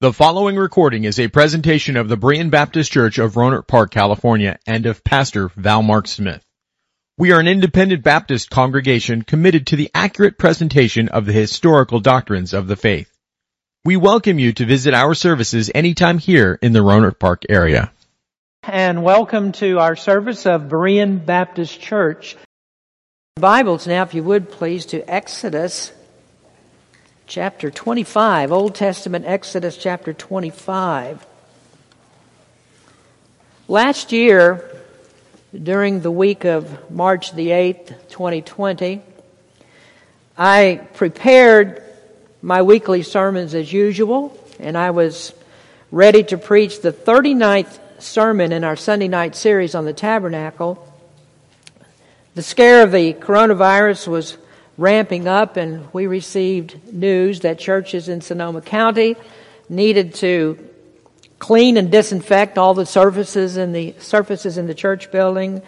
The following recording is a presentation of the Berean Baptist Church of Rohnert Park, California, and of Pastor Val Mark Smith. We are an independent Baptist congregation committed to the accurate presentation of the historical doctrines of the faith. We welcome you to visit our services anytime here in the Rohnert Park area. And welcome to our service of Berean Baptist Church. Bibles now, if you would please, to Exodus chapter 25, Old Testament Exodus chapter 25. Last year, during the week of March the 8th, 2020, I prepared my weekly sermons as usual, and I was ready to preach the 39th sermon in our Sunday night series on the tabernacle. The scare of the coronavirus was ramping up, and we received news that churches in Sonoma County needed to clean and disinfect all the surfaces in the surfaces in the church building.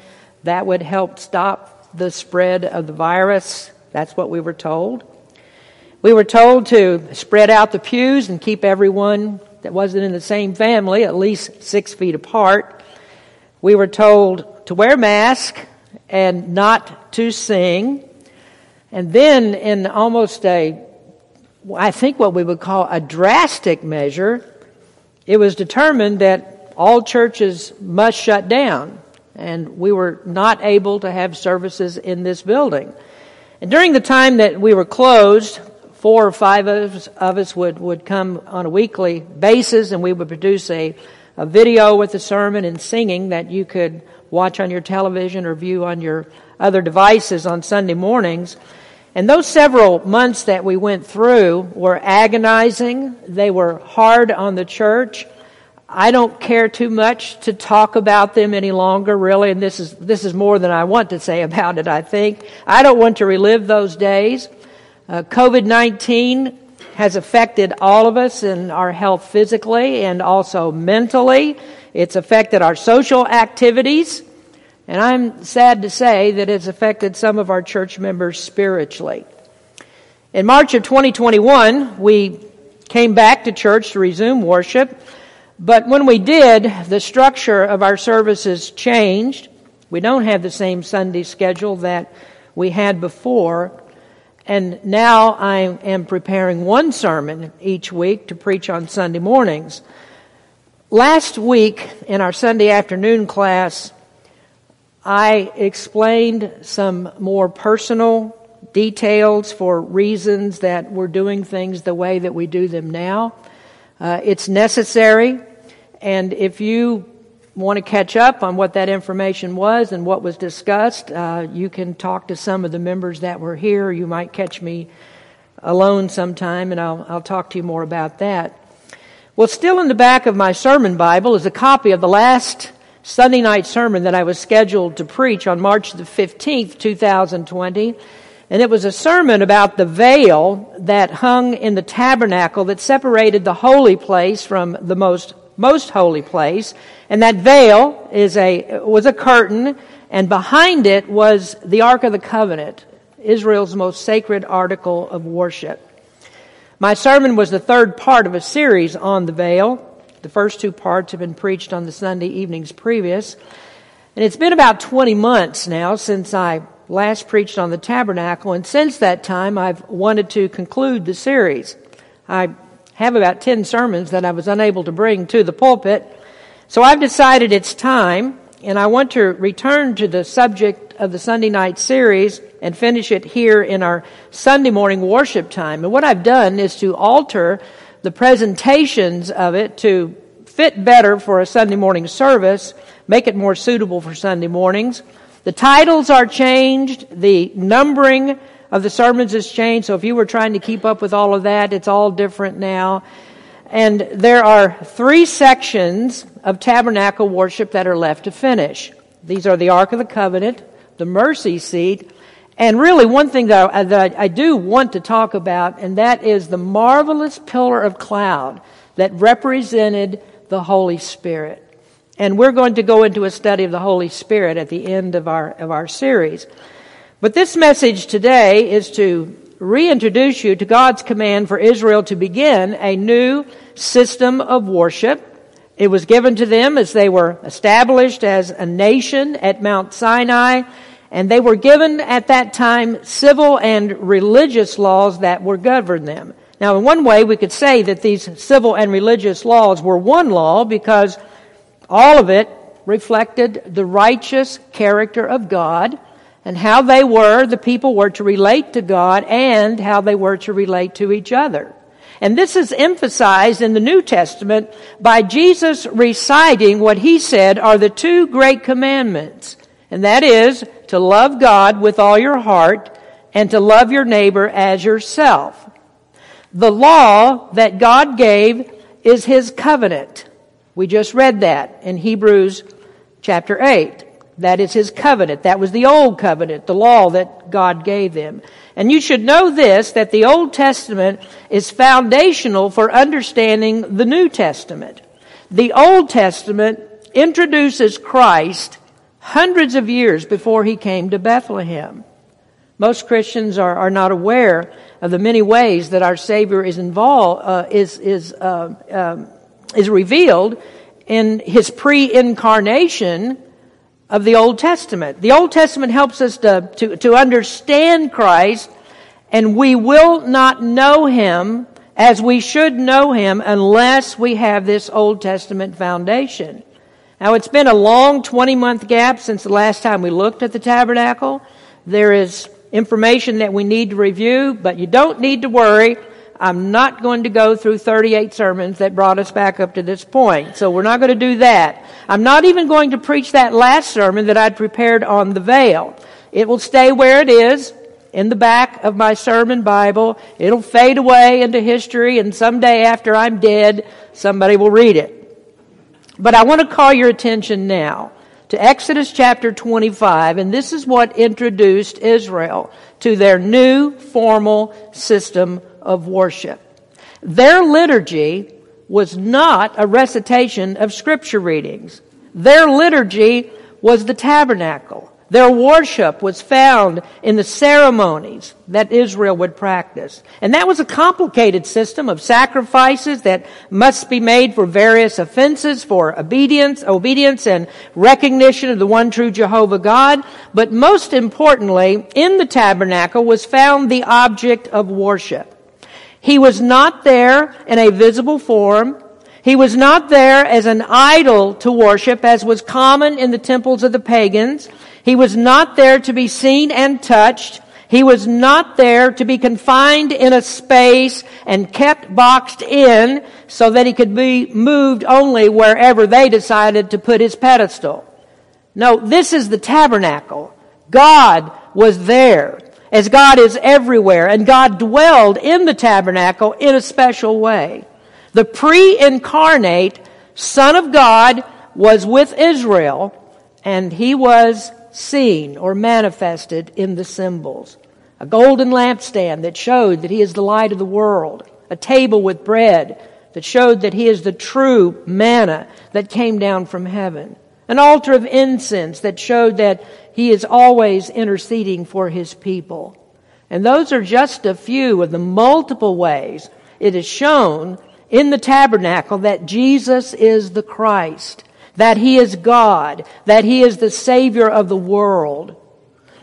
That would help stop the spread of the virus. That's what we were told. We were told to spread out the pews and keep everyone that wasn't in the same family at least six feet apart. We were told to wear masks and not to sing. And then, in almost a, I think what we would call a drastic measure, it was determined that all churches must shut down. And we were not able to have services in this building. And during the time that we were closed, four or five of us, of us would, would come on a weekly basis and we would produce a, a video with the sermon and singing that you could watch on your television or view on your other devices on Sunday mornings. And those several months that we went through were agonizing. They were hard on the church. I don't care too much to talk about them any longer, really, and this is, this is more than I want to say about it, I think. I don't want to relive those days. Uh, COVID 19 has affected all of us in our health physically and also mentally. It's affected our social activities. And I'm sad to say that it's affected some of our church members spiritually. In March of 2021, we came back to church to resume worship. But when we did, the structure of our services changed. We don't have the same Sunday schedule that we had before. And now I am preparing one sermon each week to preach on Sunday mornings. Last week in our Sunday afternoon class, I explained some more personal details for reasons that we're doing things the way that we do them now. Uh, it's necessary, and if you want to catch up on what that information was and what was discussed, uh, you can talk to some of the members that were here. You might catch me alone sometime, and I'll, I'll talk to you more about that. Well, still in the back of my sermon Bible is a copy of the last Sunday night sermon that I was scheduled to preach on March the 15th, 2020. And it was a sermon about the veil that hung in the tabernacle that separated the holy place from the most, most holy place. And that veil is a, was a curtain, and behind it was the Ark of the Covenant, Israel's most sacred article of worship. My sermon was the third part of a series on the veil. The first two parts have been preached on the Sunday evenings previous. And it's been about 20 months now since I last preached on the tabernacle, and since that time I've wanted to conclude the series. I have about 10 sermons that I was unable to bring to the pulpit, so I've decided it's time, and I want to return to the subject of the Sunday night series and finish it here in our Sunday morning worship time. And what I've done is to alter the presentations of it to fit better for a Sunday morning service, make it more suitable for Sunday mornings. The titles are changed, the numbering of the sermons has changed, so if you were trying to keep up with all of that, it's all different now. And there are three sections of tabernacle worship that are left to finish. These are the Ark of the Covenant, the mercy seat, and really, one thing that I, that I, do want to talk about, and that is the marvelous pillar of cloud that represented the Holy Spirit. And we're going to go into a study of the Holy Spirit at the end of our, of our series. But this message today is to reintroduce you to God's command for Israel to begin a new system of worship. It was given to them as they were established as a nation at Mount Sinai, and they were given at that time civil and religious laws that were govern them. Now, in one way, we could say that these civil and religious laws were one law because all of it reflected the righteous character of God and how they were, the people were to relate to God and how they were to relate to each other. And this is emphasized in the New Testament by Jesus reciting what he said are the two great commandments. And that is to love God with all your heart and to love your neighbor as yourself. The law that God gave is his covenant. We just read that in Hebrews chapter 8. That is his covenant. That was the old covenant, the law that God gave them. And you should know this, that the Old Testament is foundational for understanding the New Testament. The Old Testament introduces Christ hundreds of years before he came to Bethlehem. Most Christians are, are not aware of the many ways that our Savior is involved, uh, is, is, uh, um, is revealed in his pre-incarnation of the Old Testament. The Old Testament helps us to, to, to understand Christ, and we will not know Him as we should know Him unless we have this Old Testament foundation. Now, it's been a long 20 month gap since the last time we looked at the tabernacle. There is information that we need to review, but you don't need to worry. I'm not going to go through 38 sermons that brought us back up to this point. So we're not going to do that. I'm not even going to preach that last sermon that I'd prepared on the veil. It will stay where it is in the back of my sermon Bible. It'll fade away into history and someday after I'm dead, somebody will read it. But I want to call your attention now to Exodus chapter 25, and this is what introduced Israel to their new formal system of worship. Their liturgy was not a recitation of scripture readings. Their liturgy was the tabernacle. Their worship was found in the ceremonies that Israel would practice. And that was a complicated system of sacrifices that must be made for various offenses, for obedience, obedience and recognition of the one true Jehovah God. But most importantly, in the tabernacle was found the object of worship. He was not there in a visible form. He was not there as an idol to worship, as was common in the temples of the pagans. He was not there to be seen and touched. He was not there to be confined in a space and kept boxed in so that he could be moved only wherever they decided to put his pedestal. No, this is the tabernacle. God was there as God is everywhere, and God dwelled in the tabernacle in a special way. The pre-incarnate Son of God was with Israel, and he was seen or manifested in the symbols. A golden lampstand that showed that he is the light of the world. A table with bread that showed that he is the true manna that came down from heaven. An altar of incense that showed that he is always interceding for his people. And those are just a few of the multiple ways it is shown in the tabernacle that Jesus is the Christ, that he is God, that he is the Savior of the world.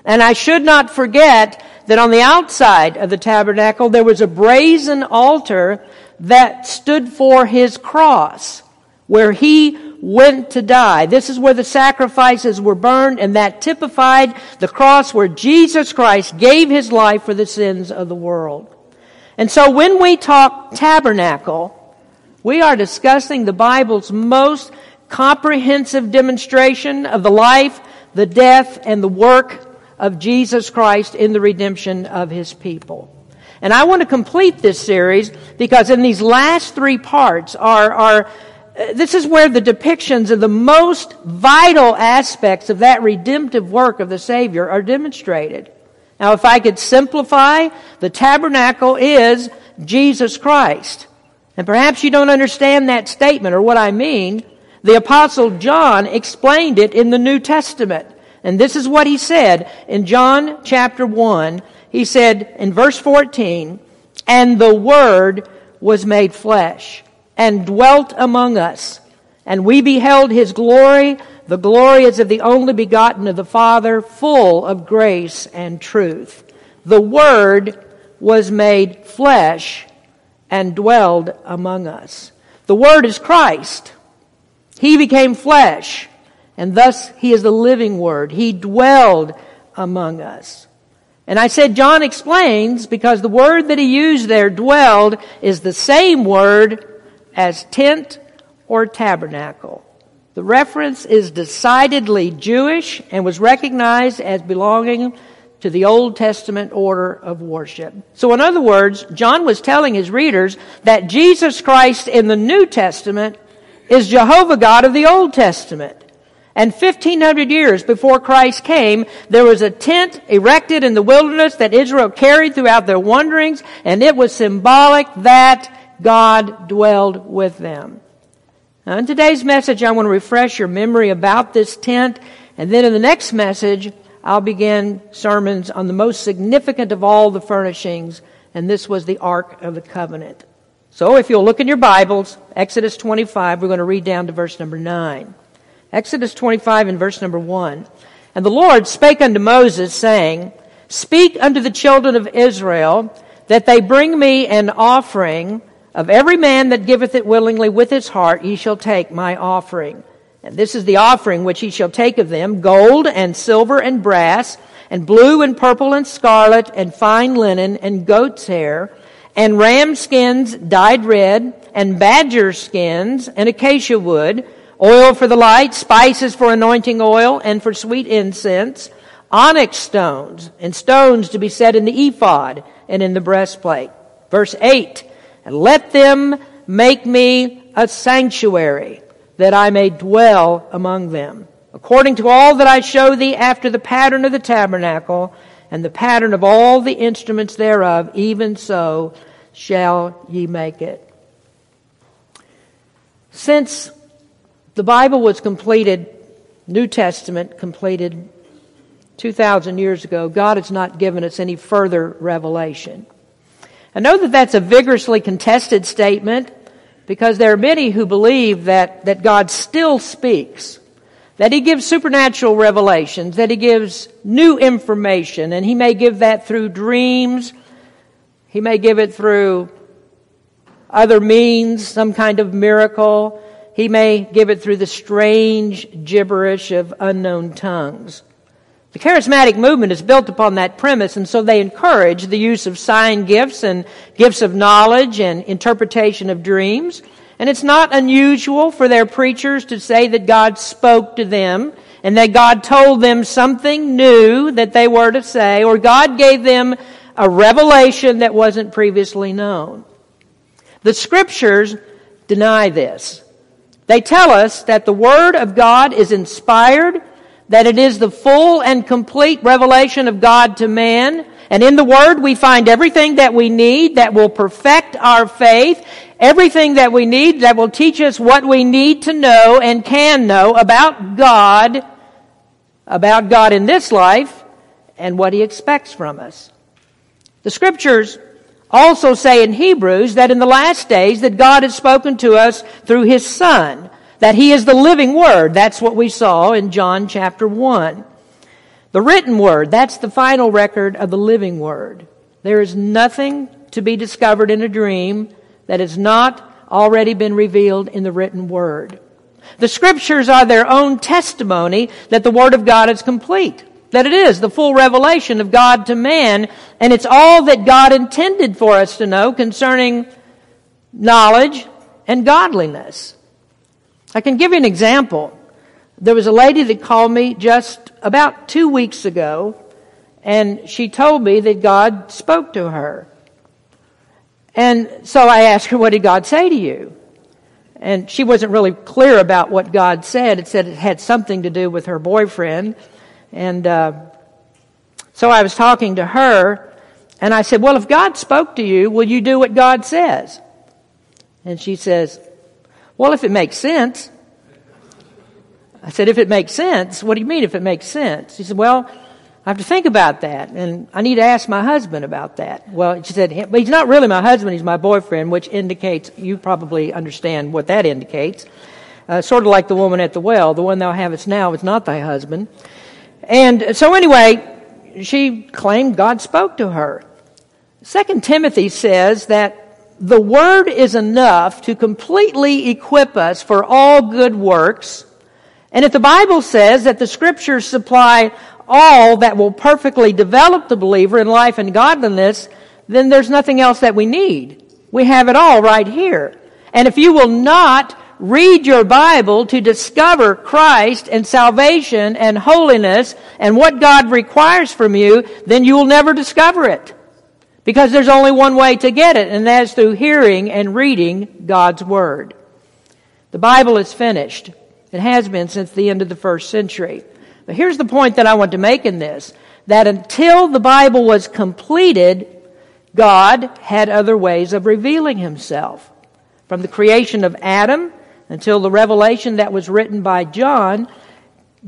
And I should not forget that on the outside of the tabernacle there was a brazen altar that stood for his cross, where he went to die. This is where the sacrifices were burned, and that typified the cross where Jesus Christ gave his life for the sins of the world. And so when we talk tabernacle, we are discussing the Bible's most comprehensive demonstration of the life, the death, and the work of Jesus Christ in the redemption of his people. And I want to complete this series because in these last three parts are, are this is where the depictions of the most vital aspects of that redemptive work of the Savior are demonstrated. Now, if I could simplify, the tabernacle is Jesus Christ. And perhaps you don't understand that statement or what I mean. The apostle John explained it in the New Testament. And this is what he said in John chapter 1. he said in verse 14, and the Word was made flesh and dwelt among us, and we beheld his glory, the glory is of the only begotten of the Father, full of grace and truth. The Word was made flesh and dwelled among us. The Word is Christ. He became flesh, and thus He is the living Word. He dwelled among us. And I said John explains because the word that he used there, dwelled, is the same word as tent or tabernacle. The reference is decidedly Jewish and was recognized as belonging to the Old Testament order of worship. So in other words, John was telling his readers that Jesus Christ in the New Testament is Jehovah God of the Old Testament. And 1500 years before Christ came, there was a tent erected in the wilderness that Israel carried throughout their wanderings, and it was symbolic that God dwelled with them. Now, in today's message, I want to refresh your memory about this tent, and then in the next message, I'll begin sermons on the most significant of all the furnishings, and this was the Ark of the Covenant. So if you'll look in your Bibles, Exodus 25, we're going to read down to verse number 9. Exodus 25 and verse number 1. And the Lord spake unto Moses, saying, Speak unto the children of Israel, that they bring me an offering of every man that giveth it willingly with his heart, ye shall take my offering. And this is the offering which ye shall take of them, gold and silver and brass, and blue and purple and scarlet, and fine linen, and goat's hair, and ram skins dyed red, and badger skins, and acacia wood, oil for the light, spices for anointing oil, and for sweet incense, onyx stones, and stones to be set in the ephod and in the breastplate. Verse 8, and let them make me a sanctuary, that I may dwell among them, according to all that I show thee after the pattern of the tabernacle, and the pattern of all the instruments thereof, even so shall ye make it. Since the Bible was completed, New Testament completed 2,000 years ago, God has not given us any further revelation. I know that that's a vigorously contested statement because there are many who believe that, that God still speaks, that He gives supernatural revelations, that He gives new information, and He may give that through dreams, He may give it through other means, some kind of miracle. He may give it through the strange gibberish of unknown tongues. The charismatic movement is built upon that premise, and so they encourage the use of sign gifts and gifts of knowledge and interpretation of dreams. And it's not unusual for their preachers to say that God spoke to them and that God told them something new that they were to say, or God gave them a revelation that wasn't previously known. The scriptures deny this. They tell us that the Word of God is inspired that it is the full and complete revelation of God to man. And in the Word, we find everything that we need that will perfect our faith, everything that we need that will teach us what we need to know and can know about God, about God in this life, and what He expects from us. The Scriptures also say in Hebrews that in the last days that God has spoken to us through His Son that he is the living word. That's what we saw in John chapter 1. The written word, that's the final record of the living word. There is nothing to be discovered in a dream that has not already been revealed in the written word. The scriptures are their own testimony that the word of God is complete, that it is the full revelation of God to man, and it's all that God intended for us to know concerning knowledge and godliness. I can give you an example. There was a lady that called me just about two weeks ago, and she told me that God spoke to her. And so I asked her, What did God say to you? And she wasn't really clear about what God said. It said it had something to do with her boyfriend. And uh, so I was talking to her, and I said, Well, if God spoke to you, will you do what God says? And she says, well, if it makes sense. I said, if it makes sense, what do you mean if it makes sense? She said, well, I have to think about that, and I need to ask my husband about that. Well, she said, but he's not really my husband, he's my boyfriend, which indicates, you probably understand what that indicates. Uh, sort of like the woman at the well, the one thou havest now is not thy husband. And so anyway, she claimed God spoke to her. Second Timothy says that the word is enough to completely equip us for all good works. And if the Bible says that the scriptures supply all that will perfectly develop the believer in life and godliness, then there's nothing else that we need. We have it all right here. And if you will not read your Bible to discover Christ and salvation and holiness and what God requires from you, then you will never discover it. Because there's only one way to get it, and that is through hearing and reading God's Word. The Bible is finished. It has been since the end of the first century. But here's the point that I want to make in this that until the Bible was completed, God had other ways of revealing himself. From the creation of Adam until the revelation that was written by John,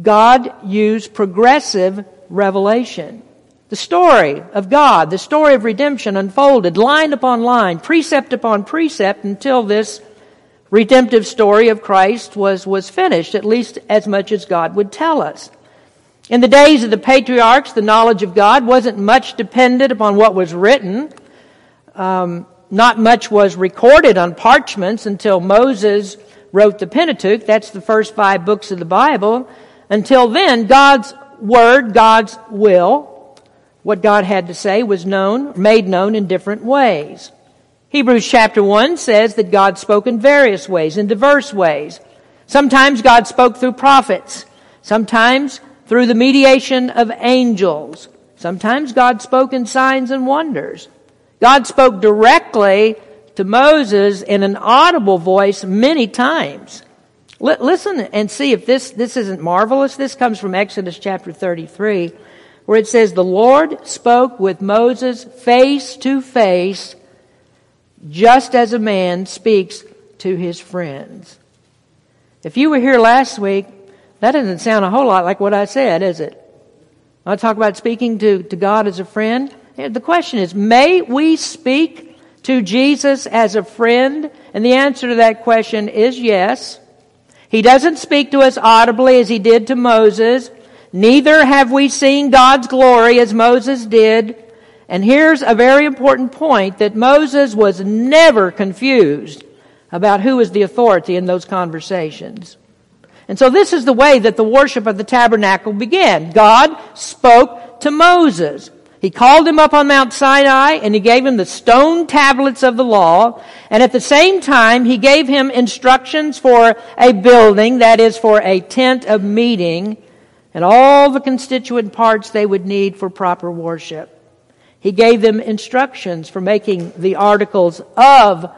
God used progressive revelation. The story of God, the story of redemption unfolded line upon line, precept upon precept until this redemptive story of Christ was, was finished, at least as much as God would tell us. In the days of the patriarchs, the knowledge of God wasn't much dependent upon what was written. Um, not much was recorded on parchments until Moses wrote the Pentateuch. That's the first five books of the Bible. Until then, God's word, God's will, what God had to say was known, made known in different ways. Hebrews chapter 1 says that God spoke in various ways, in diverse ways. Sometimes God spoke through prophets. Sometimes through the mediation of angels. Sometimes God spoke in signs and wonders. God spoke directly to Moses in an audible voice many times. L- listen and see if this, this isn't marvelous. This comes from Exodus chapter 33, where it says, The Lord spoke with Moses face to face, just as a man speaks to his friends. If you were here last week, that doesn't sound a whole lot like what I said, is it? I talk about speaking to, to God as a friend. The question is, may we speak to Jesus as a friend? And the answer to that question is yes. He doesn't speak to us audibly as he did to Moses. Neither have we seen God's glory as Moses did. And here's a very important point that Moses was never confused about who was the authority in those conversations. And so this is the way that the worship of the tabernacle began. God spoke to Moses. He called him up on Mount Sinai and he gave him the stone tablets of the law. And at the same time, he gave him instructions for a building, that is for a tent of meeting, and all the constituent parts they would need for proper worship. He gave them instructions for making the articles of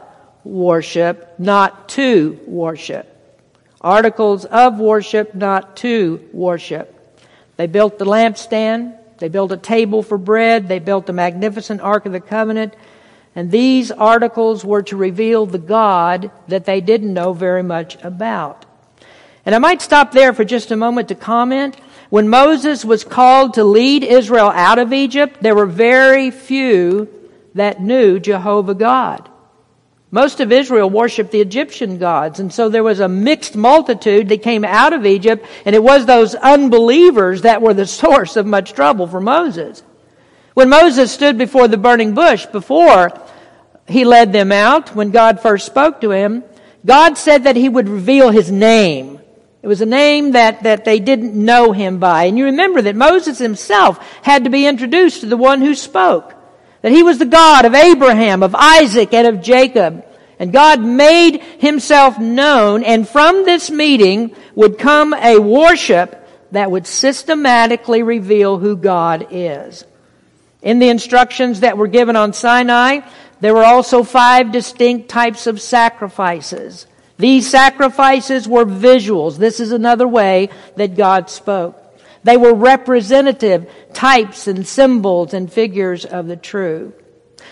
worship, not to worship articles of worship, not to worship. They built the lampstand, they built a table for bread, they built the magnificent Ark of the Covenant, and these articles were to reveal the God that they didn't know very much about. And I might stop there for just a moment to comment. When Moses was called to lead Israel out of Egypt, there were very few that knew Jehovah God. Most of Israel worshiped the Egyptian gods, and so there was a mixed multitude that came out of Egypt, and it was those unbelievers that were the source of much trouble for Moses. When Moses stood before the burning bush, before he led them out, when God first spoke to him, God said that he would reveal his name. It was a name that, that they didn't know him by. And you remember that Moses himself had to be introduced to the one who spoke that he was the God of Abraham, of Isaac, and of Jacob. And God made himself known, and from this meeting would come a worship that would systematically reveal who God is. In the instructions that were given on Sinai, there were also five distinct types of sacrifices. These sacrifices were visuals. This is another way that God spoke. They were representative types and symbols and figures of the true.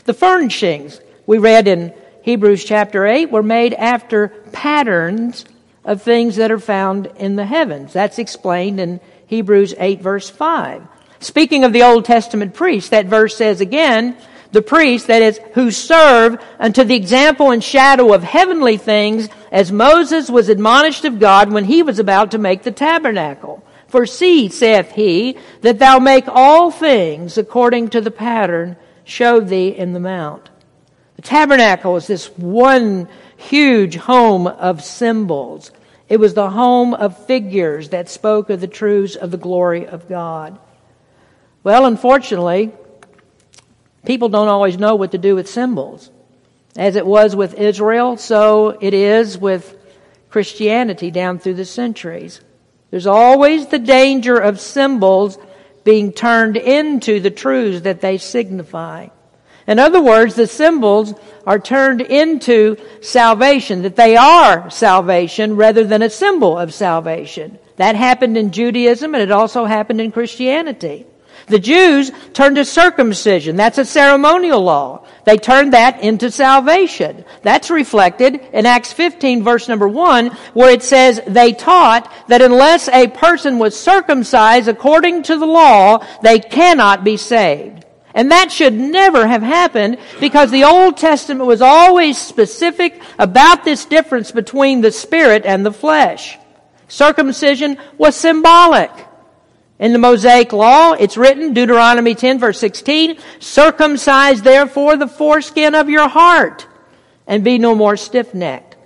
The furnishings we read in Hebrews chapter 8 were made after patterns of things that are found in the heavens. That's explained in Hebrews 8 verse 5. Speaking of the Old Testament priests, that verse says again, the priests, that is, who serve unto the example and shadow of heavenly things, as Moses was admonished of God when he was about to make the tabernacle. For see, saith he, that thou make all things according to the pattern showed thee in the mount. The tabernacle is this one huge home of symbols. It was the home of figures that spoke of the truths of the glory of God. Well, unfortunately, people don't always know what to do with symbols. As it was with Israel, so it is with Christianity down through the centuries. There's always the danger of symbols being turned into the truths that they signify. In other words, the symbols are turned into salvation, that they are salvation rather than a symbol of salvation. That happened in Judaism and it also happened in Christianity. The Jews turned to circumcision. That's a ceremonial law. They turned that into salvation. That's reflected in Acts 15 verse number 1 where it says they taught that unless a person was circumcised according to the law, they cannot be saved. And that should never have happened because the Old Testament was always specific about this difference between the spirit and the flesh. Circumcision was symbolic. In the Mosaic Law, it's written, Deuteronomy 10 verse 16, circumcise therefore the foreskin of your heart and be no more stiff-necked.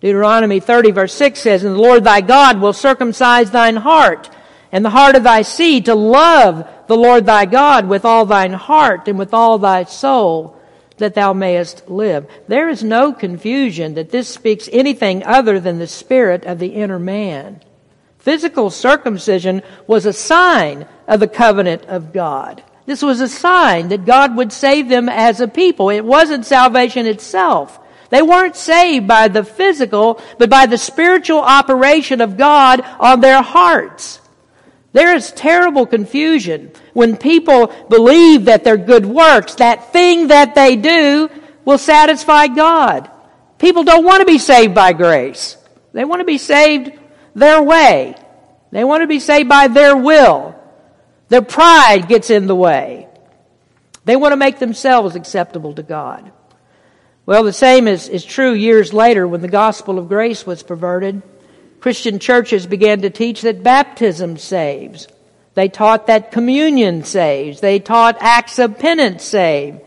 Deuteronomy 30 verse 6 says, And the Lord thy God will circumcise thine heart and the heart of thy seed to love the Lord thy God with all thine heart and with all thy soul that thou mayest live. There is no confusion that this speaks anything other than the spirit of the inner man. Physical circumcision was a sign of the covenant of God. This was a sign that God would save them as a people. It wasn't salvation itself. They weren't saved by the physical, but by the spiritual operation of God on their hearts. There is terrible confusion when people believe that their good works, that thing that they do, will satisfy God. People don't want to be saved by grace. They want to be saved their way. They want to be saved by their will. Their pride gets in the way. They want to make themselves acceptable to God. Well, the same is, is true years later when the gospel of grace was perverted. Christian churches began to teach that baptism saves. They taught that communion saves. They taught acts of penance save.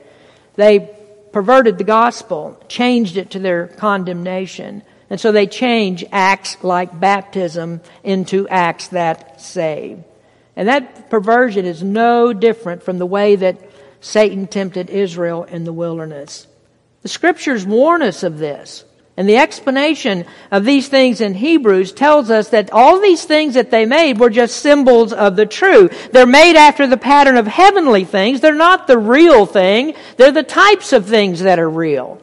They perverted the gospel, changed it to their condemnation. And so they change acts like baptism into acts that save. And that perversion is no different from the way that Satan tempted Israel in the wilderness. The scriptures warn us of this. And the explanation of these things in Hebrews tells us that all these things that they made were just symbols of the true. They're made after the pattern of heavenly things. They're not the real thing. They're the types of things that are real.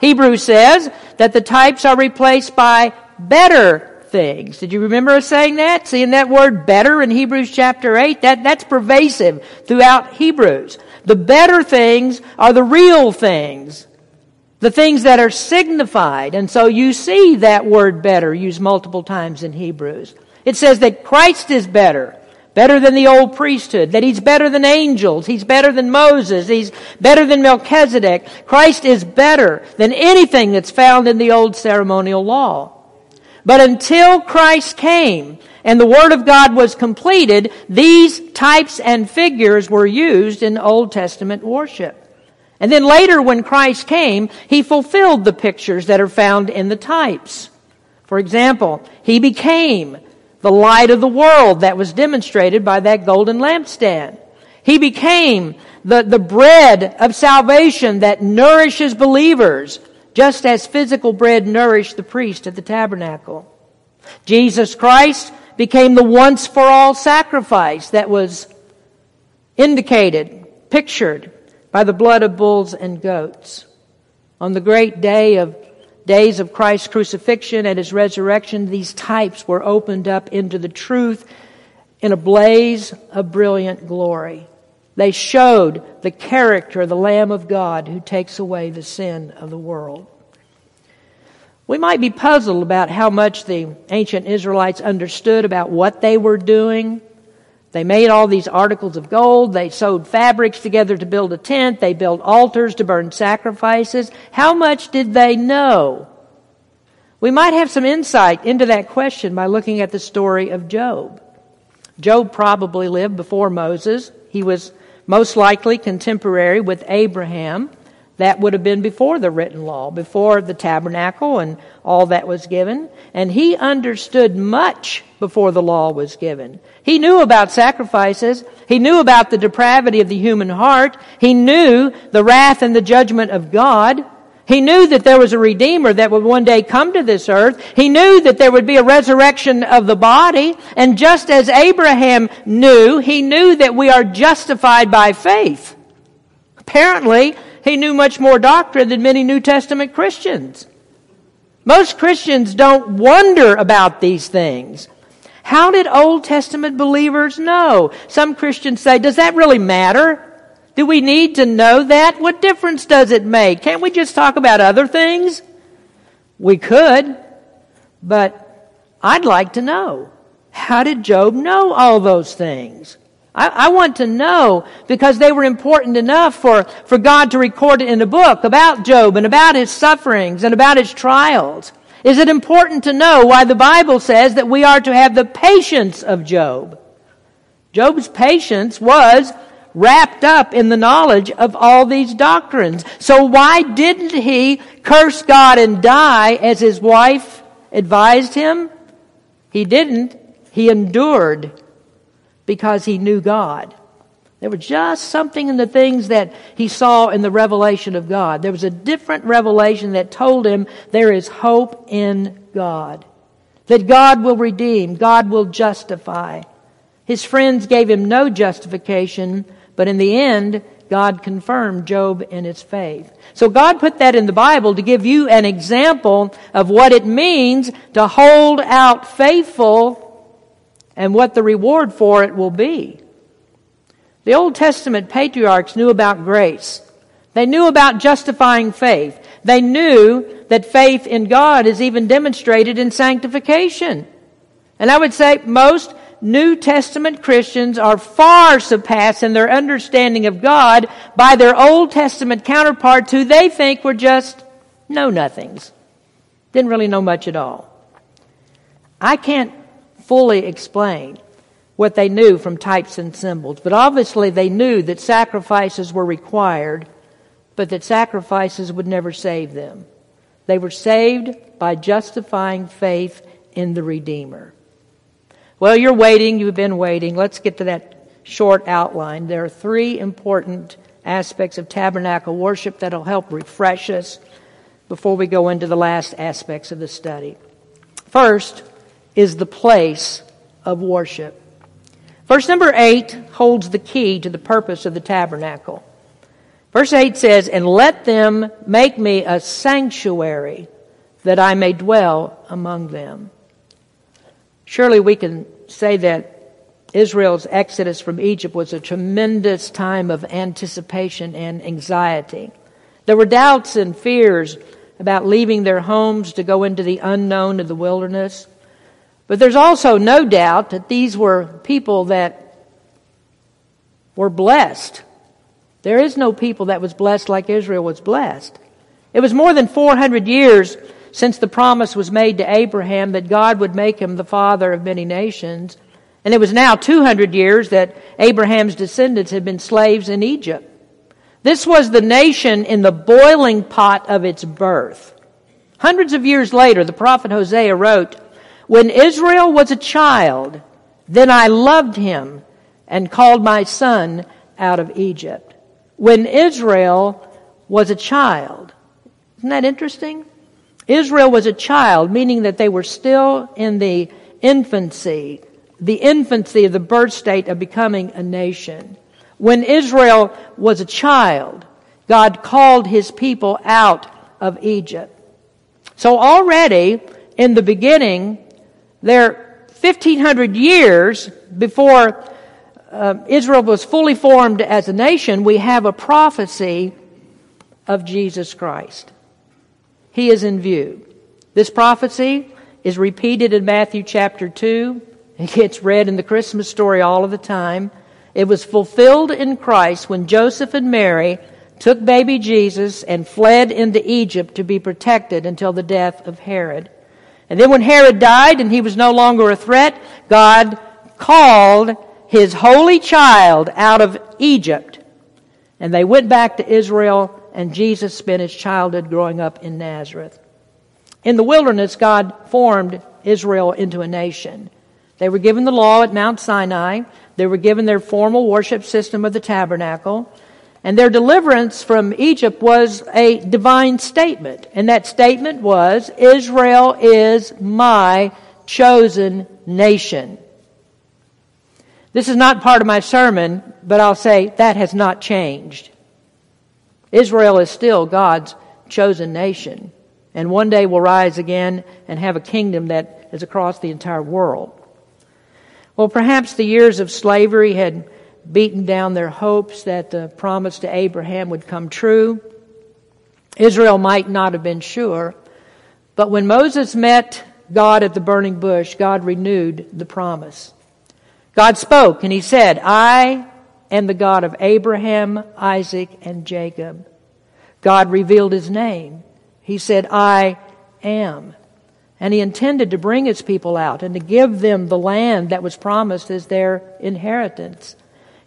Hebrews says that the types are replaced by better things. Did you remember us saying that? Seeing that word better in Hebrews chapter 8? That, that's pervasive throughout Hebrews. The better things are the real things. The things that are signified. And so you see that word better used multiple times in Hebrews. It says that Christ is better better than the old priesthood, that he's better than angels, he's better than Moses, he's better than Melchizedek. Christ is better than anything that's found in the old ceremonial law. But until Christ came and the Word of God was completed, these types and figures were used in Old Testament worship. And then later when Christ came, He fulfilled the pictures that are found in the types. For example, He became the light of the world that was demonstrated by that golden lampstand. He became the, the bread of salvation that nourishes believers, just as physical bread nourished the priest at the tabernacle. Jesus Christ became the once for all sacrifice that was indicated, pictured by the blood of bulls and goats. On the great day of days of Christ's crucifixion and his resurrection, these types were opened up into the truth in a blaze of brilliant glory. They showed the character of the Lamb of God who takes away the sin of the world. We might be puzzled about how much the ancient Israelites understood about what they were doing. They made all these articles of gold. They sewed fabrics together to build a tent. They built altars to burn sacrifices. How much did they know? We might have some insight into that question by looking at the story of Job. Job probably lived before Moses. He was most likely contemporary with Abraham. That would have been before the written law, before the tabernacle and all that was given. And he understood much before the law was given. He knew about sacrifices. He knew about the depravity of the human heart. He knew the wrath and the judgment of God. He knew that there was a Redeemer that would one day come to this earth. He knew that there would be a resurrection of the body. And just as Abraham knew, he knew that we are justified by faith. Apparently, he knew much more doctrine than many New Testament Christians. Most Christians don't wonder about these things. How did Old Testament believers know? Some Christians say, does that really matter? Do we need to know that? What difference does it make? Can't we just talk about other things? We could, but I'd like to know. How did Job know all those things? I, I, want to know because they were important enough for, for God to record it in a book about Job and about his sufferings and about his trials. Is it important to know why the Bible says that we are to have the patience of Job? Job's patience was wrapped up in the knowledge of all these doctrines. So why didn't he curse God and die as his wife advised him? He didn't. He endured because he knew God. There was just something in the things that he saw in the revelation of God. There was a different revelation that told him there is hope in God. That God will redeem, God will justify. His friends gave him no justification, but in the end, God confirmed Job in his faith. So God put that in the Bible to give you an example of what it means to hold out faithful and what the reward for it will be. The Old Testament patriarchs knew about grace. They knew about justifying faith. They knew that faith in God is even demonstrated in sanctification. And I would say most New Testament Christians are far surpassed in their understanding of God by their Old Testament counterparts who they think were just know nothings. Didn't really know much at all. I can't fully explain what they knew from types and symbols. But obviously, they knew that sacrifices were required, but that sacrifices would never save them. They were saved by justifying faith in the Redeemer. Well, you're waiting, you've been waiting. Let's get to that short outline. There are three important aspects of tabernacle worship that'll help refresh us before we go into the last aspects of the study. First, is the place of worship. Verse number 8 holds the key to the purpose of the tabernacle. Verse 8 says, And let them make me a sanctuary that I may dwell among them. Surely we can say that Israel's exodus from Egypt was a tremendous time of anticipation and anxiety. There were doubts and fears about leaving their homes to go into the unknown of the wilderness. But there's also no doubt that these were people that were blessed. There is no people that was blessed like Israel was blessed. It was more than 400 years since the promise was made to Abraham that God would make him the father of many nations. And it was now 200 years that Abraham's descendants had been slaves in Egypt. This was the nation in the boiling pot of its birth. Hundreds of years later, the prophet Hosea wrote, when Israel was a child, then I loved him and called my son out of Egypt. When Israel was a child. Isn't that interesting? Israel was a child, meaning that they were still in the infancy, the infancy of the birth state of becoming a nation. When Israel was a child, God called his people out of Egypt. So already in the beginning, there, 1500 years before uh, Israel was fully formed as a nation, we have a prophecy of Jesus Christ. He is in view. This prophecy is repeated in Matthew chapter 2 It gets read in the Christmas story all of the time. It was fulfilled in Christ when Joseph and Mary took baby Jesus and fled into Egypt to be protected until the death of Herod. And then when Herod died and he was no longer a threat, God called his holy child out of Egypt. And they went back to Israel and Jesus spent his childhood growing up in Nazareth. In the wilderness, God formed Israel into a nation. They were given the law at Mount Sinai. They were given their formal worship system of the tabernacle. And their deliverance from Egypt was a divine statement. And that statement was, Israel is my chosen nation. This is not part of my sermon, but I'll say that has not changed. Israel is still God's chosen nation, and one day will rise again and have a kingdom that is across the entire world. Well, perhaps the years of slavery had beaten down their hopes that the promise to Abraham would come true. Israel might not have been sure, but when Moses met God at the burning bush, God renewed the promise. God spoke and he said, I am the God of Abraham, Isaac, and Jacob. God revealed his name. He said, I am. And he intended to bring his people out and to give them the land that was promised as their inheritance.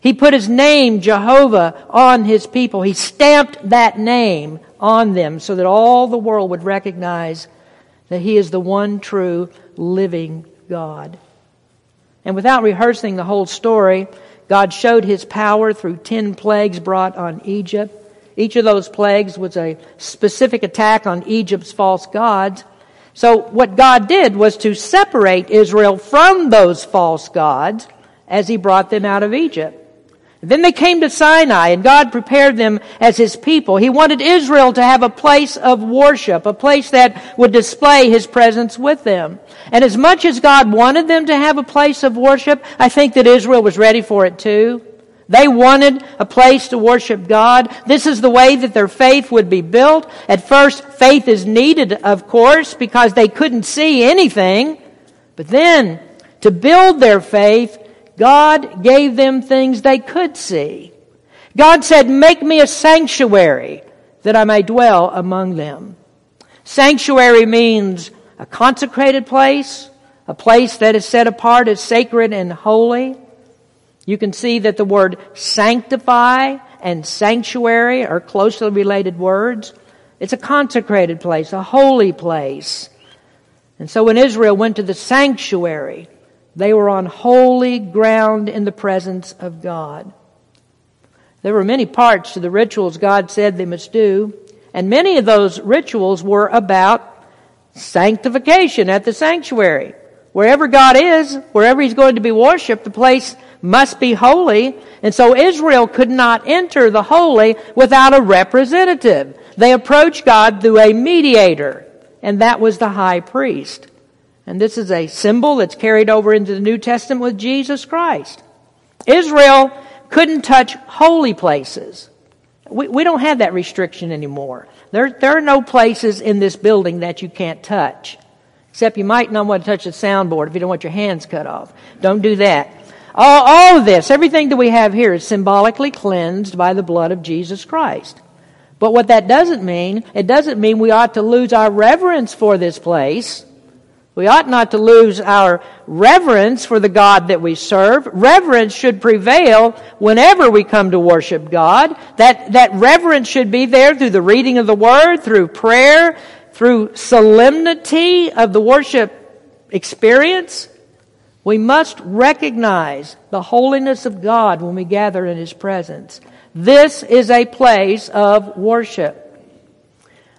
He put his name, Jehovah, on his people. He stamped that name on them so that all the world would recognize that he is the one true living God. And without rehearsing the whole story, God showed his power through ten plagues brought on Egypt. Each of those plagues was a specific attack on Egypt's false gods. So what God did was to separate Israel from those false gods as he brought them out of Egypt. Then they came to Sinai and God prepared them as his people. He wanted Israel to have a place of worship, a place that would display his presence with them. And as much as God wanted them to have a place of worship, I think that Israel was ready for it too. They wanted a place to worship God. This is the way that their faith would be built. At first, faith is needed, of course, because they couldn't see anything. But then, to build their faith, God gave them things they could see. God said, Make me a sanctuary that I may dwell among them. Sanctuary means a consecrated place, a place that is set apart as sacred and holy. You can see that the word sanctify and sanctuary are closely related words. It's a consecrated place, a holy place. And so when Israel went to the sanctuary, they were on holy ground in the presence of God. There were many parts to the rituals God said they must do, and many of those rituals were about sanctification at the sanctuary. Wherever God is, wherever He's going to be worshiped, the place must be holy. And so Israel could not enter the holy without a representative. They approached God through a mediator, and that was the high priest. And this is a symbol that's carried over into the New Testament with Jesus Christ. Israel couldn't touch holy places. We, we don't have that restriction anymore. There, there are no places in this building that you can't touch. Except you might not want to touch the soundboard if you don't want your hands cut off. Don't do that. All, all of this, everything that we have here is symbolically cleansed by the blood of Jesus Christ. But what that doesn't mean, it doesn't mean we ought to lose our reverence for this place. We ought not to lose our reverence for the God that we serve. Reverence should prevail whenever we come to worship God. That, that reverence should be there through the reading of the Word, through prayer, through solemnity of the worship experience. We must recognize the holiness of God when we gather in His presence. This is a place of worship.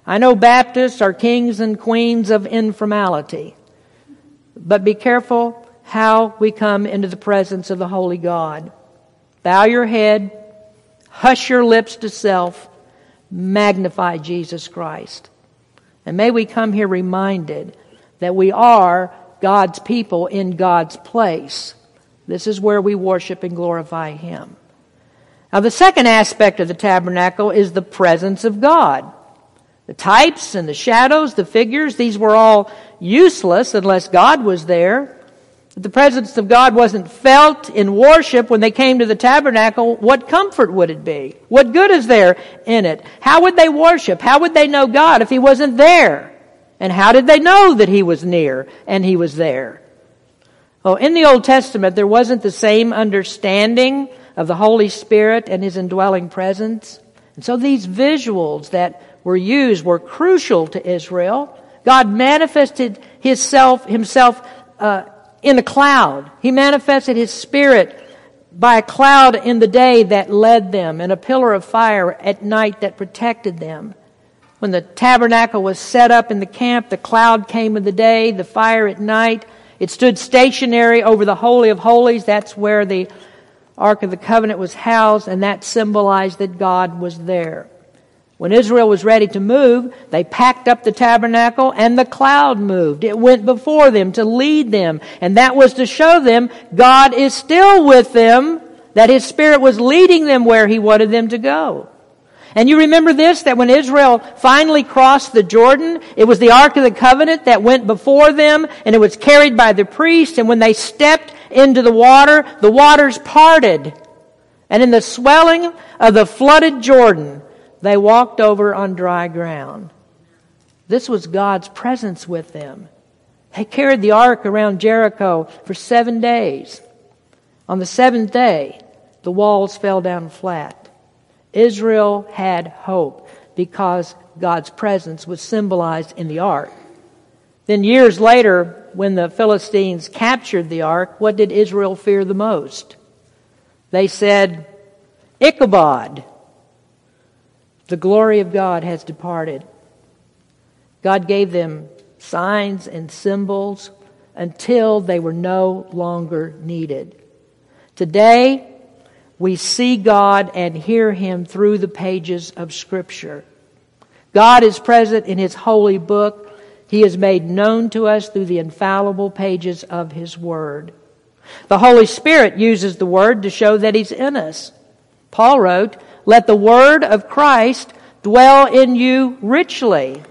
I know Baptists are kings and queens of informality, but be careful how we come into the presence of the Holy God. Bow your head, hush your lips to self, magnify Jesus Christ. And may we come here reminded that we are God's people in God's place. This is where we worship and glorify Him. Now, the second aspect of the tabernacle is the presence of God. The types and the shadows, the figures, these were all useless unless God was there. If the presence of God wasn't felt in worship when they came to the tabernacle, what comfort would it be? What good is there in it? How would they worship? How would they know God if He wasn't there? And how did they know that He was near and He was there? Oh, in the Old Testament, there wasn't the same understanding of the Holy Spirit and His indwelling presence. And so these visuals that were used were crucial to Israel. God manifested Himself, himself uh, in a cloud. He manifested His Spirit by a cloud in the day that led them and a pillar of fire at night that protected them. When the tabernacle was set up in the camp, the cloud came in the day, the fire at night. It stood stationary over the Holy of Holies. That's where the Ark of the Covenant was housed, and that symbolized that God was there. When Israel was ready to move, they packed up the tabernacle and the cloud moved. It went before them to lead them. And that was to show them God is still with them, that His Spirit was leading them where He wanted them to go. And you remember this, that when Israel finally crossed the Jordan, it was the Ark of the Covenant that went before them, and it was carried by the priests, and when they stepped into the water, the waters parted. And in the swelling of the flooded Jordan, they walked over on dry ground. This was God's presence with them. They carried the ark around Jericho for seven days. On the seventh day, the walls fell down flat. Israel had hope because God's presence was symbolized in the ark. Then, years later, when the Philistines captured the ark, what did Israel fear the most? They said, Ichabod, the glory of God has departed. God gave them signs and symbols until they were no longer needed. Today, we see God and hear Him through the pages of Scripture. God is present in His holy book. He is made known to us through the infallible pages of His Word. The Holy Spirit uses the Word to show that He's in us. Paul wrote, let the word of Christ dwell in you richly.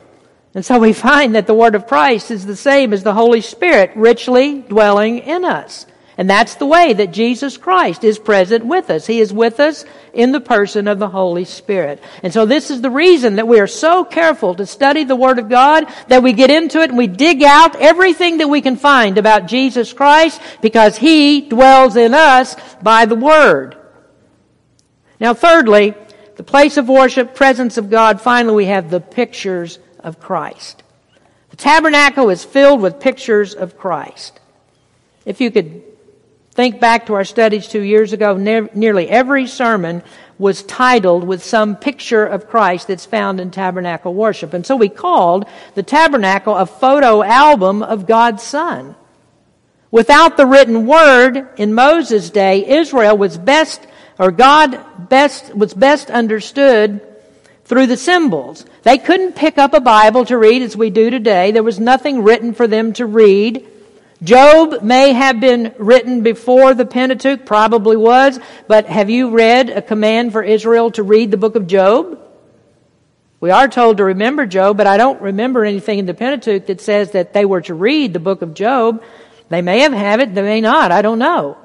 And so we find that the word of Christ is the same as the Holy Spirit richly dwelling in us. And that's the way that Jesus Christ is present with us. He is with us in the person of the Holy Spirit. And so this is the reason that we are so careful to study the Word of God, that we get into it and we dig out everything that we can find about Jesus Christ because He dwells in us by the Word. Now, thirdly, the place of worship, presence of God. Finally, we have the pictures of Christ. The tabernacle is filled with pictures of Christ. If you could think back to our studies two years ago, ne- nearly every sermon was titled with some picture of Christ that's found in tabernacle worship. And so we called the tabernacle a photo album of God's Son. Without the written word in Moses' day, Israel was best or God best, was best understood through the symbols. They couldn't pick up a Bible to read as we do today. There was nothing written for them to read. Job may have been written before the Pentateuch, probably was, but have you read a command for Israel to read the book of Job? We are told to remember Job, but I don't remember anything in the Pentateuch that says that they were to read the book of Job. They may have had it, they may not, I don't know.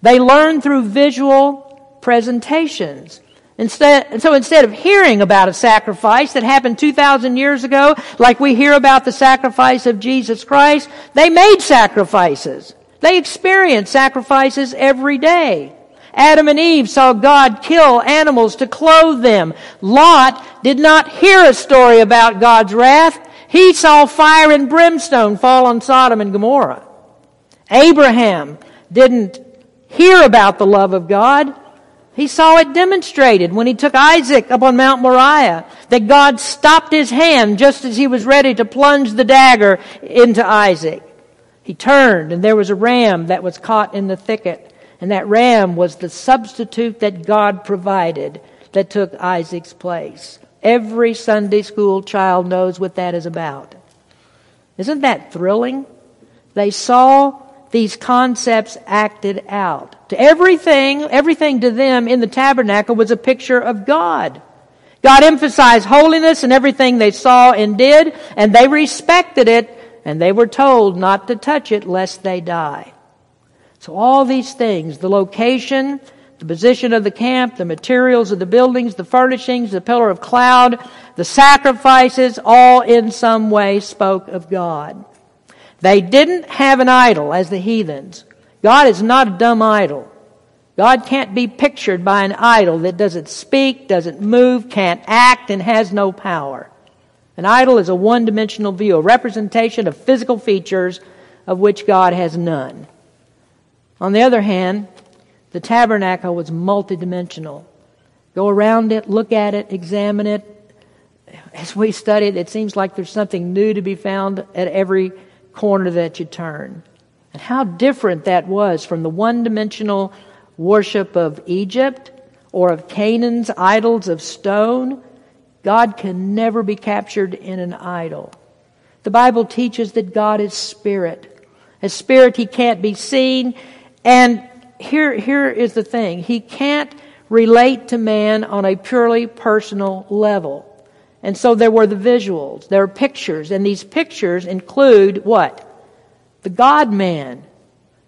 They learned through visual presentations. Instead, and so instead of hearing about a sacrifice that happened 2,000 years ago, like we hear about the sacrifice of Jesus Christ, they made sacrifices. They experienced sacrifices every day. Adam and Eve saw God kill animals to clothe them. Lot did not hear a story about God's wrath. He saw fire and brimstone fall on Sodom and Gomorrah. Abraham didn't hear about the love of God. He saw it demonstrated when he took Isaac up on Mount Moriah, that God stopped his hand just as he was ready to plunge the dagger into Isaac. He turned and there was a ram that was caught in the thicket. And that ram was the substitute that God provided that took Isaac's place. Every Sunday school child knows what that is about. Isn't that thrilling? They saw these concepts acted out. To everything, everything to them in the tabernacle was a picture of God. God emphasized holiness in everything they saw and did, and they respected it, and they were told not to touch it lest they die. So all these things, the location, the position of the camp, the materials of the buildings, the furnishings, the pillar of cloud, the sacrifices, all in some way spoke of God. They didn't have an idol as the heathens. God is not a dumb idol. God can't be pictured by an idol that doesn't speak, doesn't move, can't act, and has no power. An idol is a one dimensional view, a representation of physical features of which God has none. On the other hand, the tabernacle was multidimensional. Go around it, look at it, examine it. As we study it, it seems like there's something new to be found at every corner that you turn. And how different that was from the one dimensional worship of Egypt or of Canaan's idols of stone. God can never be captured in an idol. The Bible teaches that God is spirit. As spirit, he can't be seen. And here, here is the thing. He can't relate to man on a purely personal level. And so there were the visuals, there are pictures, and these pictures include what? The God man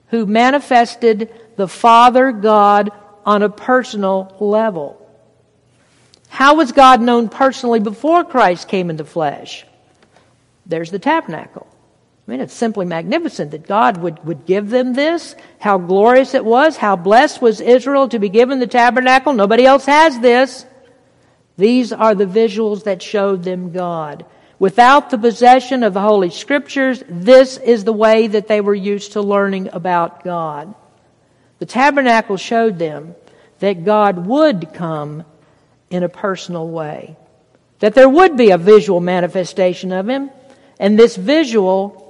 who manifested the Father God on a personal level. How was God known personally before Christ came into flesh? There's the tabernacle. I mean, it's simply magnificent that God would, would give them this. How glorious it was. How blessed was Israel to be given the tabernacle. Nobody else has this. These are the visuals that showed them God. Without the possession of the Holy Scriptures, this is the way that they were used to learning about God. The tabernacle showed them that God would come in a personal way, that there would be a visual manifestation of Him, and this visual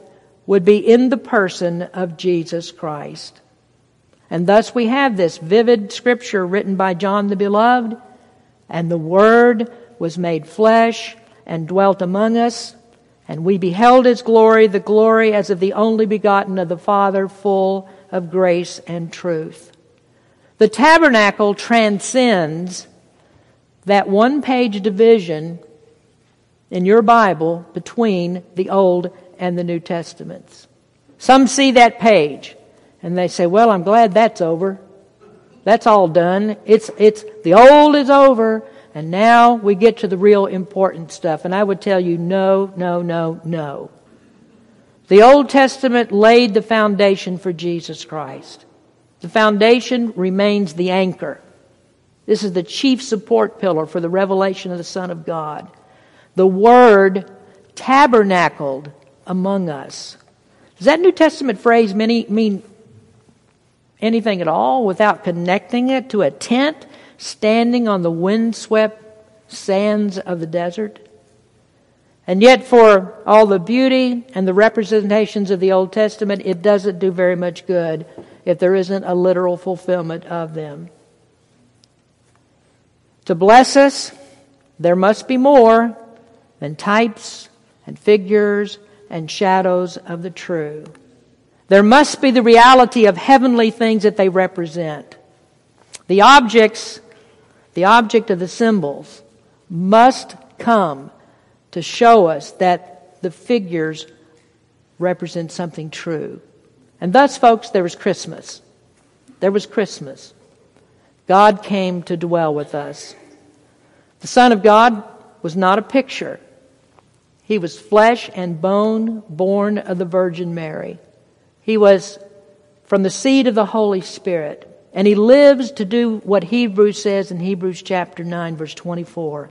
would be in the person of Jesus Christ. And thus we have this vivid scripture written by John the Beloved, and the Word was made flesh and dwelt among us, and we beheld His glory, the glory as of the only begotten of the Father, full of grace and truth. The tabernacle transcends that one page division in your Bible between the Old and the New Testaments. Some see that page and they say, well, I'm glad that's over. That's all done. It's, it's, the old is over and now we get to the real important stuff. And I would tell you, no, no, no, no. The Old Testament laid the foundation for Jesus Christ. The foundation remains the anchor. This is the chief support pillar for the revelation of the Son of God. The Word tabernacled among us. Does that New Testament phrase many, mean anything at all without connecting it to a tent standing on the windswept sands of the desert? And yet, for all the beauty and the representations of the Old Testament, it doesn't do very much good if there isn't a literal fulfillment of them. To bless us, there must be more than types and figures and shadows of the true. There must be the reality of heavenly things that they represent. The objects, the object of the symbols, must come to show us that the figures represent something true. And thus, folks, there was Christmas. There was Christmas. God came to dwell with us. The Son of God was not a picture. He was flesh and bone, born of the Virgin Mary. He was from the seed of the Holy Spirit. And he lives to do what Hebrews says in Hebrews chapter 9, verse 24.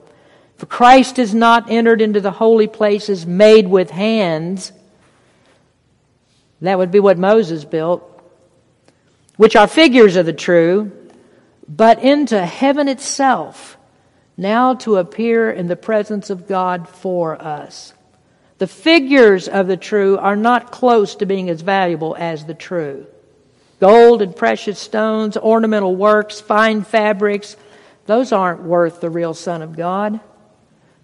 For Christ has not entered into the holy places made with hands. That would be what Moses built, which are figures of the true, but into heaven itself now to appear in the presence of God for us. The figures of the true are not close to being as valuable as the true. Gold and precious stones, ornamental works, fine fabrics, those aren't worth the real Son of God.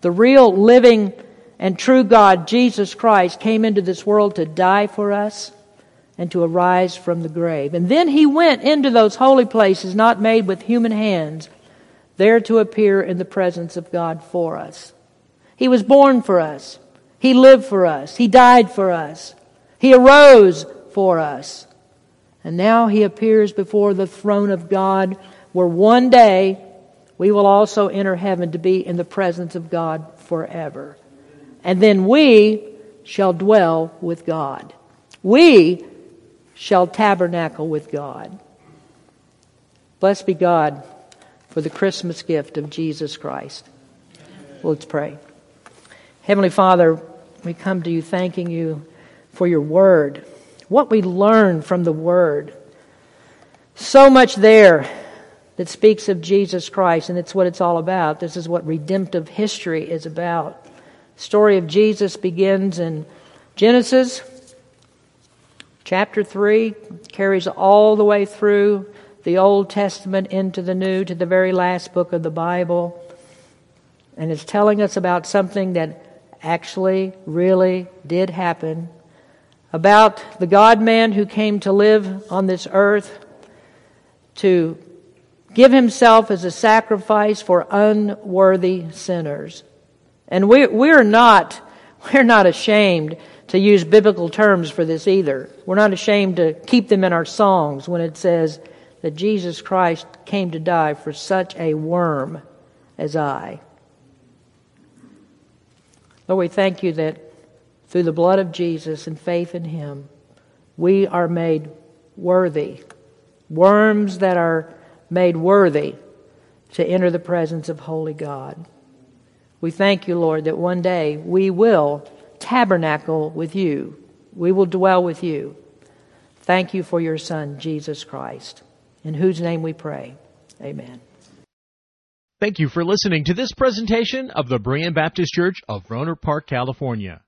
The real living and true God, Jesus Christ, came into this world to die for us and to arise from the grave. And then he went into those holy places not made with human hands there to appear in the presence of God for us. He was born for us. He lived for us. He died for us. He arose for us. And now he appears before the throne of God, where one day we will also enter heaven to be in the presence of God forever. And then we shall dwell with God. We shall tabernacle with God. Blessed be God for the Christmas gift of Jesus Christ. Let's pray. Heavenly Father, we come to you thanking you for your word, what we learn from the word. So much there that speaks of Jesus Christ, and it's what it's all about. This is what redemptive history is about. The story of Jesus begins in Genesis chapter 3, carries all the way through the Old Testament into the New to the very last book of the Bible. And it's telling us about something that actually, really did happen. About the God man who came to live on this earth to give himself as a sacrifice for unworthy sinners. And we, we're not, we're not ashamed to use biblical terms for this either. We're not ashamed to keep them in our songs when it says that Jesus Christ came to die for such a worm as I. Lord, we thank you that through the blood of Jesus and faith in Him, we are made worthy. Worms that are made worthy to enter the presence of holy God. We thank you, Lord, that one day we will tabernacle with you. We will dwell with you. Thank you for your Son, Jesus Christ, in whose name we pray. Amen. Thank you for listening to this presentation of the Berean Baptist Church of Rohnert Park, California.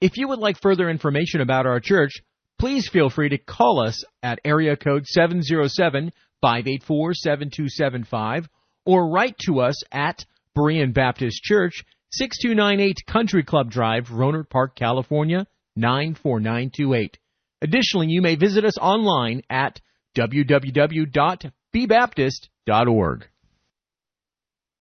If you would like further information about our church, please feel free to call us at area code 707-584-7275 or write to us at Berean Baptist Church, 6298 Country Club Drive, Rohnert Park, California, 94928. Additionally, you may visit us online at www.bbaptist.org.